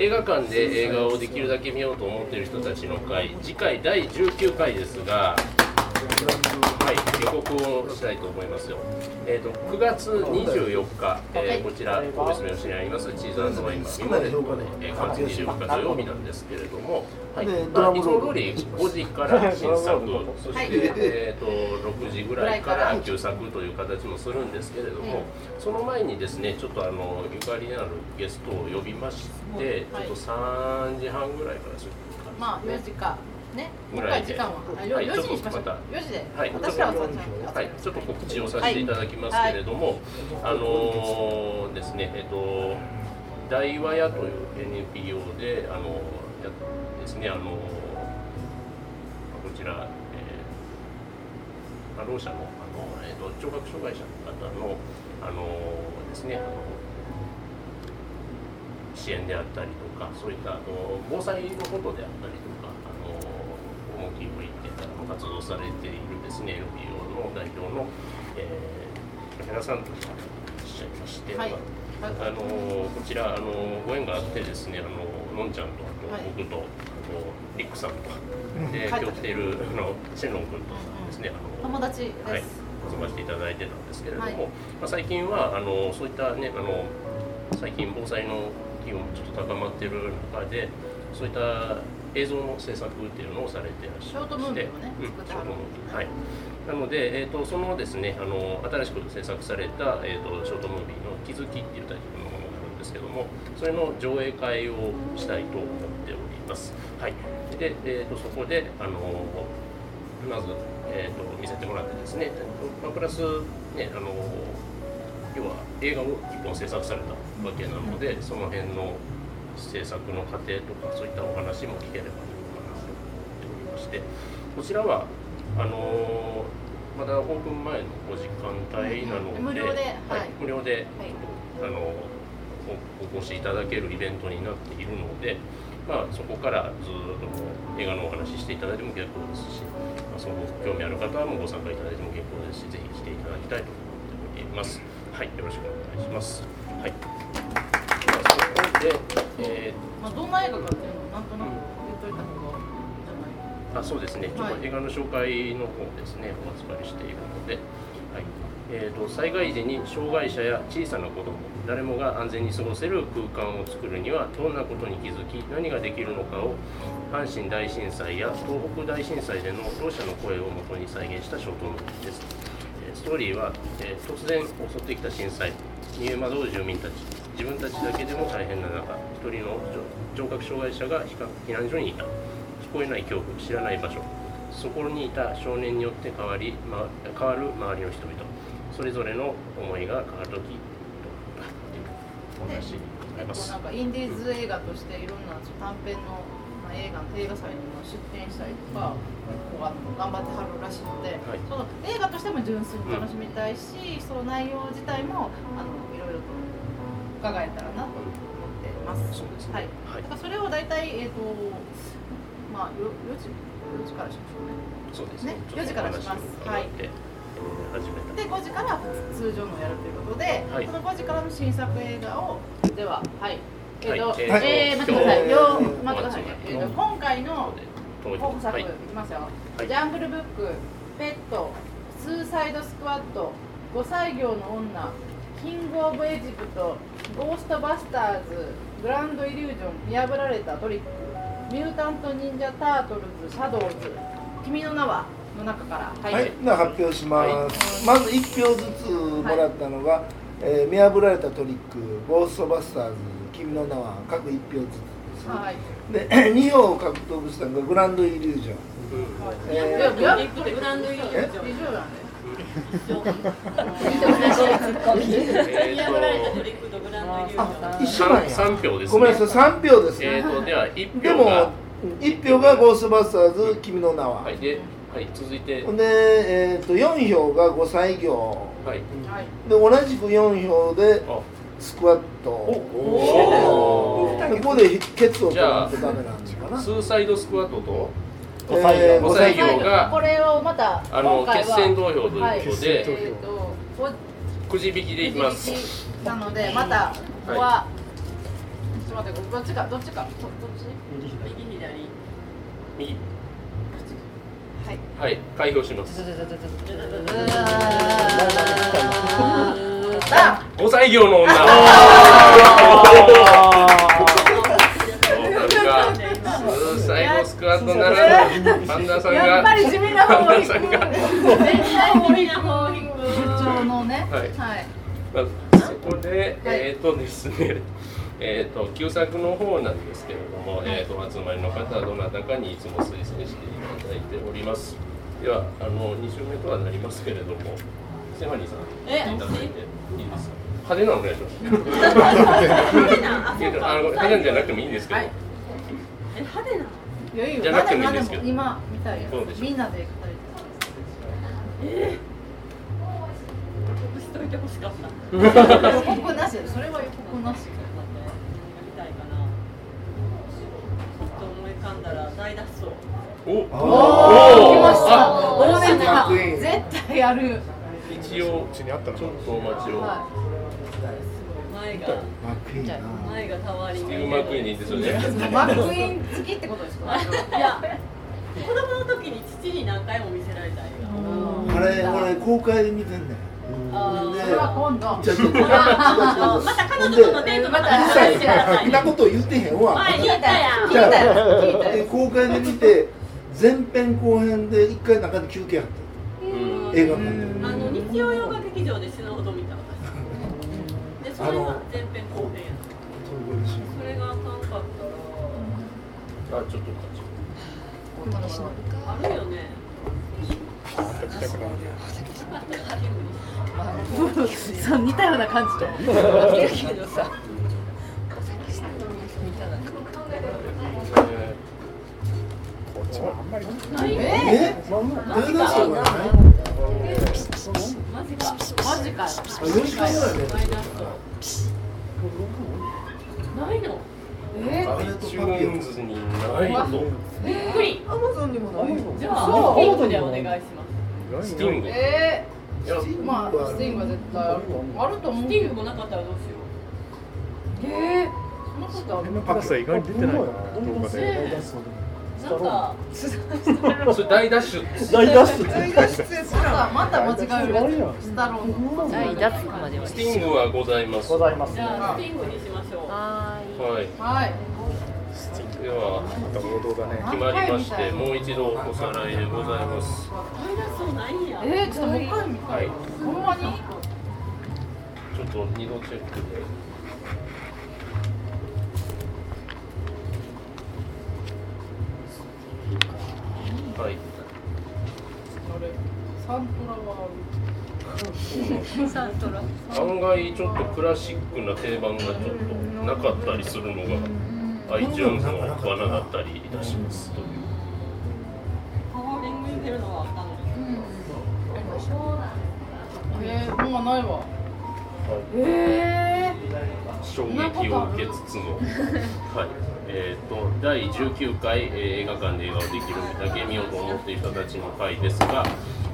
映画館で映画をできるだけ見ようと思っている人たちの会次回第19回ですがはい、予告をしたいと思いますよ。えっ、ー、と9月24日、えー、こちら神戸住吉にありますチーズワインのミモネットで、えー、9月24日土曜日なんですけれども、はい、まあ、いつも通り5時から新作、そして、えっ、ー、と6時ぐらいから旧作という形もするんですけれども、その前にですね、ちょっとあのゆかりのあるゲストを呼びまして、ちょっと3時半ぐらいからするか、まあ4時か。ね、ぐらいで、は。い、4時にしましょう。4時で、はい、私らはは。い、ちょっと告知をさせていただきますけれども、はい、あのー、ですね、えっと大和屋という NPO であのやですね、あのこちら、えー、ろう者のあのえっ、と聴覚障害者の方のあのですね、あの支援であったりとか、そういったあの防災のことであったりとか。大きい保育園から活動されているですね NPO の代表の、えー、さんといらっしゃいまして、はい、あのこちらあのご縁があってですねあののんちゃんとあと僕と、はい、あのリックさんと、で今日来ているあのシェンロン君とですね、あの友達です、はい、遊ばせていただいてたんですけれども、はい、まあ、最近はあのそういったねあの最近防災の機運もちょっと高まっている中でそういった映像の制作っていうのをされてらっしゃいまして。ショートムービーをね、うん、ショートムービーはい。なので、えーと、そのですねあの新しく制作された、えーと、ショートムービーの「気づき」っていうタイトルのものがあるんですけどもそれの上映会をしたいと思っております。はい。で、えーと、そこであのまず、えー、と見せてもらってですね、まあ、プラスねあの要は映画を1本制作されたわけなので、その辺の制作の過程とかそういったお話も聞ければいいのかなと思っておりましてこちらはあのー、まだオープン前のお時間帯なので、無料で、はい、無料で、はい、あのお越しいただけるイベントになっているので、まあ、そこからずっと映画のお話ししていただいても結構ですし、まあ、その興味ある方はもご参加いただいても結構ですしぜひ来ていただきたいと思っております。はい、よろしくお願いします。はいで、えー、まあ、どんな映画かっていうのをなんとなく言っといた方がじゃないあそうですね、ちょっと映画の紹介の方ですね、お預かりしているので、はい。えーと、災害時に障害者や小さな子ども、誰もが安全に過ごせる空間を作るには、どんなことに気づき、何ができるのかを、阪神大震災や東北大震災でのろう者の声をもとに再現したショートムービーです。ストーリーは、えー、突然襲ってきた震災、逃げ惑う住民たち、自分たちだけでも大変な中一人の聴覚障害者が避難所にいた聞こえない恐怖知らない場所そこにいた少年によって変わり、ま、変わる周りの人々それぞれの思いが変わる時とお話にございます。なんかインディーズ映画としていろんな短編のまあ、映画映画祭にも出展したりとか、頑張ってはるらしいので、はい、その映画としても純粋に楽しみたいし、うん、その内容自体もあの伺えたらなと思ってます。そうですね。はい。だからそれを大体えっ、ー、とまあ四時四時からしましょうね。そうですね。四、時からします。はい。で5時から通常のやるということで、はい、その5時からの新作映画をでははいえっ、ー、と、はい、えー、待ってくださいよ待ってください、えーと、今回の候補作、い、きますよ、はい、ジャングルブックペットスーサイドスクワット5歳業の女キングオブエジプトゴーストバスターズグランドイリュージョン見破られたトリックミュータント忍者タートルズシャドウズ君の名はの中から。はい、はい、発表します、はい、まず1票ずつもらったのが、はい、えー、見破られたトリックゴーストバスターズ君の名は各1票ずつです、はい、で 2票獲得したのがグランドイリュージョン、うんはいえー、グランドイリュージョン。三票です、ごめんなさい、三票です。えっ、とでは一票でも一票がゴーストバスターズ君の名は。はいではい続いて。でえっ、と四票が五歳業。はい。で同じく四票でスクワット。おお。ここでケツを取らないとダメなんですかな。スーサイドスクワットと。ご採用がこれをまたあの決選投票ということで、えー、とくじ引きでいきます。なのでまたここは、っと待ってどっちかどっちか。どっち右左。右。はい。はい開票します。五歳業の女。最後スクワットならパンダさんが。やっぱり地味な方に絶対 な方ね。はい、はい。まあ、そこで、えっ、ー、とですね えーと、旧作の方なんですけれども、えーと、お集まりの方はどなたかにいつも推薦していただいております。ではあの2週目とはなりますけれどもセファニーさん来ていただいていいですか？派手なお願いします。派手な派手じゃなくてもいいんですけど、はい、え派手な？じゃなくてもいいんですけど。今みたいよ。みんなで語りたい。えーしといてほしかった。予告なし、それは予告なし。大脱走おお来ました。絶対やる。一応ちにあったちょっとお待ちを、前が前がタワーリングマックイーンですよねマックイーン好きってことですか？いや子供の時に父に何回も見せられた映画。あれ俺公開で見てんねんあそれは今度。ちょっとまた彼女とのデートまた話しなこと言ってへんわ。聞いたやん。聞いたやん。公開で見て前編後編で一回中で休憩あった。映画館で。あの日曜洋画劇場で死ぬほど見たでそれは前編後編や。それがあかんかったら。あちょっとあるよね。そう似たような感じで。けどさ。え？マジか。マジか。ないの？ iTunes にないの。びっくり。アマゾンにもないの。じゃあ、アマゾンでお願いします。スティング。えーまあスティングは絶対あるとあると思う。スティングもなかったらどうしよう。ええそんなことある？パクさん意外に出てない。な動画でなんか それ大ダッシュ大ダッシュ大ダッシュまた間違えるやつスタローン大ダッシュまでスティングはございますございますじゃあスティングにしましょうはいはいでは決まりましてもう一度おさらいでございます。えー、ちょっともう一回見たい。ほんまに？ちょっと二度チェックで。はい。サントラは。サントラ。案外ちょっとクラシックな定番がちょっとなかったりするのが iTunes の罠だったりいたしますという。パワーリングに出るのはあったのえー、もうないわ。えー、衝撃を受けつつも、はい、えっ、ー、と第19回、えー、映画館で映画をできるだけ見ようと思っている人たちの回ですが、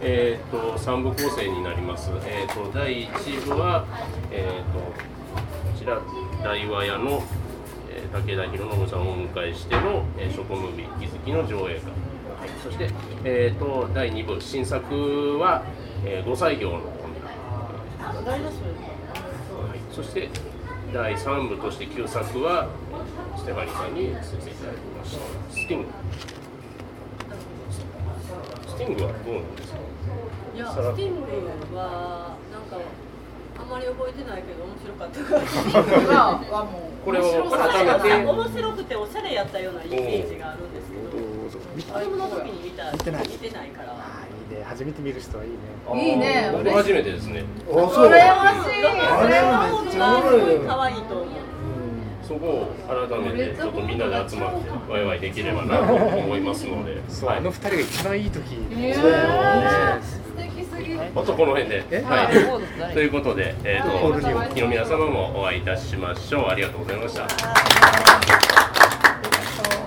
えっ、ー、と3部構成になります。えっ、と第1部はえっ、とこちら大和屋の武田博信さんをお迎えしての、えー、ショートムービー「気づき」の上映会、はい、そして、えーと、第2部新作は、えー、5歳業のコンビ、はい、そして第3部として旧作はステファニーさんに推薦いただきましたスティング。スティングはどうなんですか？いやスティングは覚えてないけど面白かったはもうこれを改めて。面白くておしゃれやったようなイメージがあるんですけど。子供の時に見た見てない。見てない。からいいね初めて見る人はいいね。いいね。僕初めてですね。それはしいそれはすごい可愛いと思う。そこを改めてちょっとみんなで集まってワイワイできればなと思いますので、はい、あの二人が一番いい時、え。ーあとこの辺で、はい、ということで、えーと、と日の皆様もお会いいたしましょう。ありがとうございました。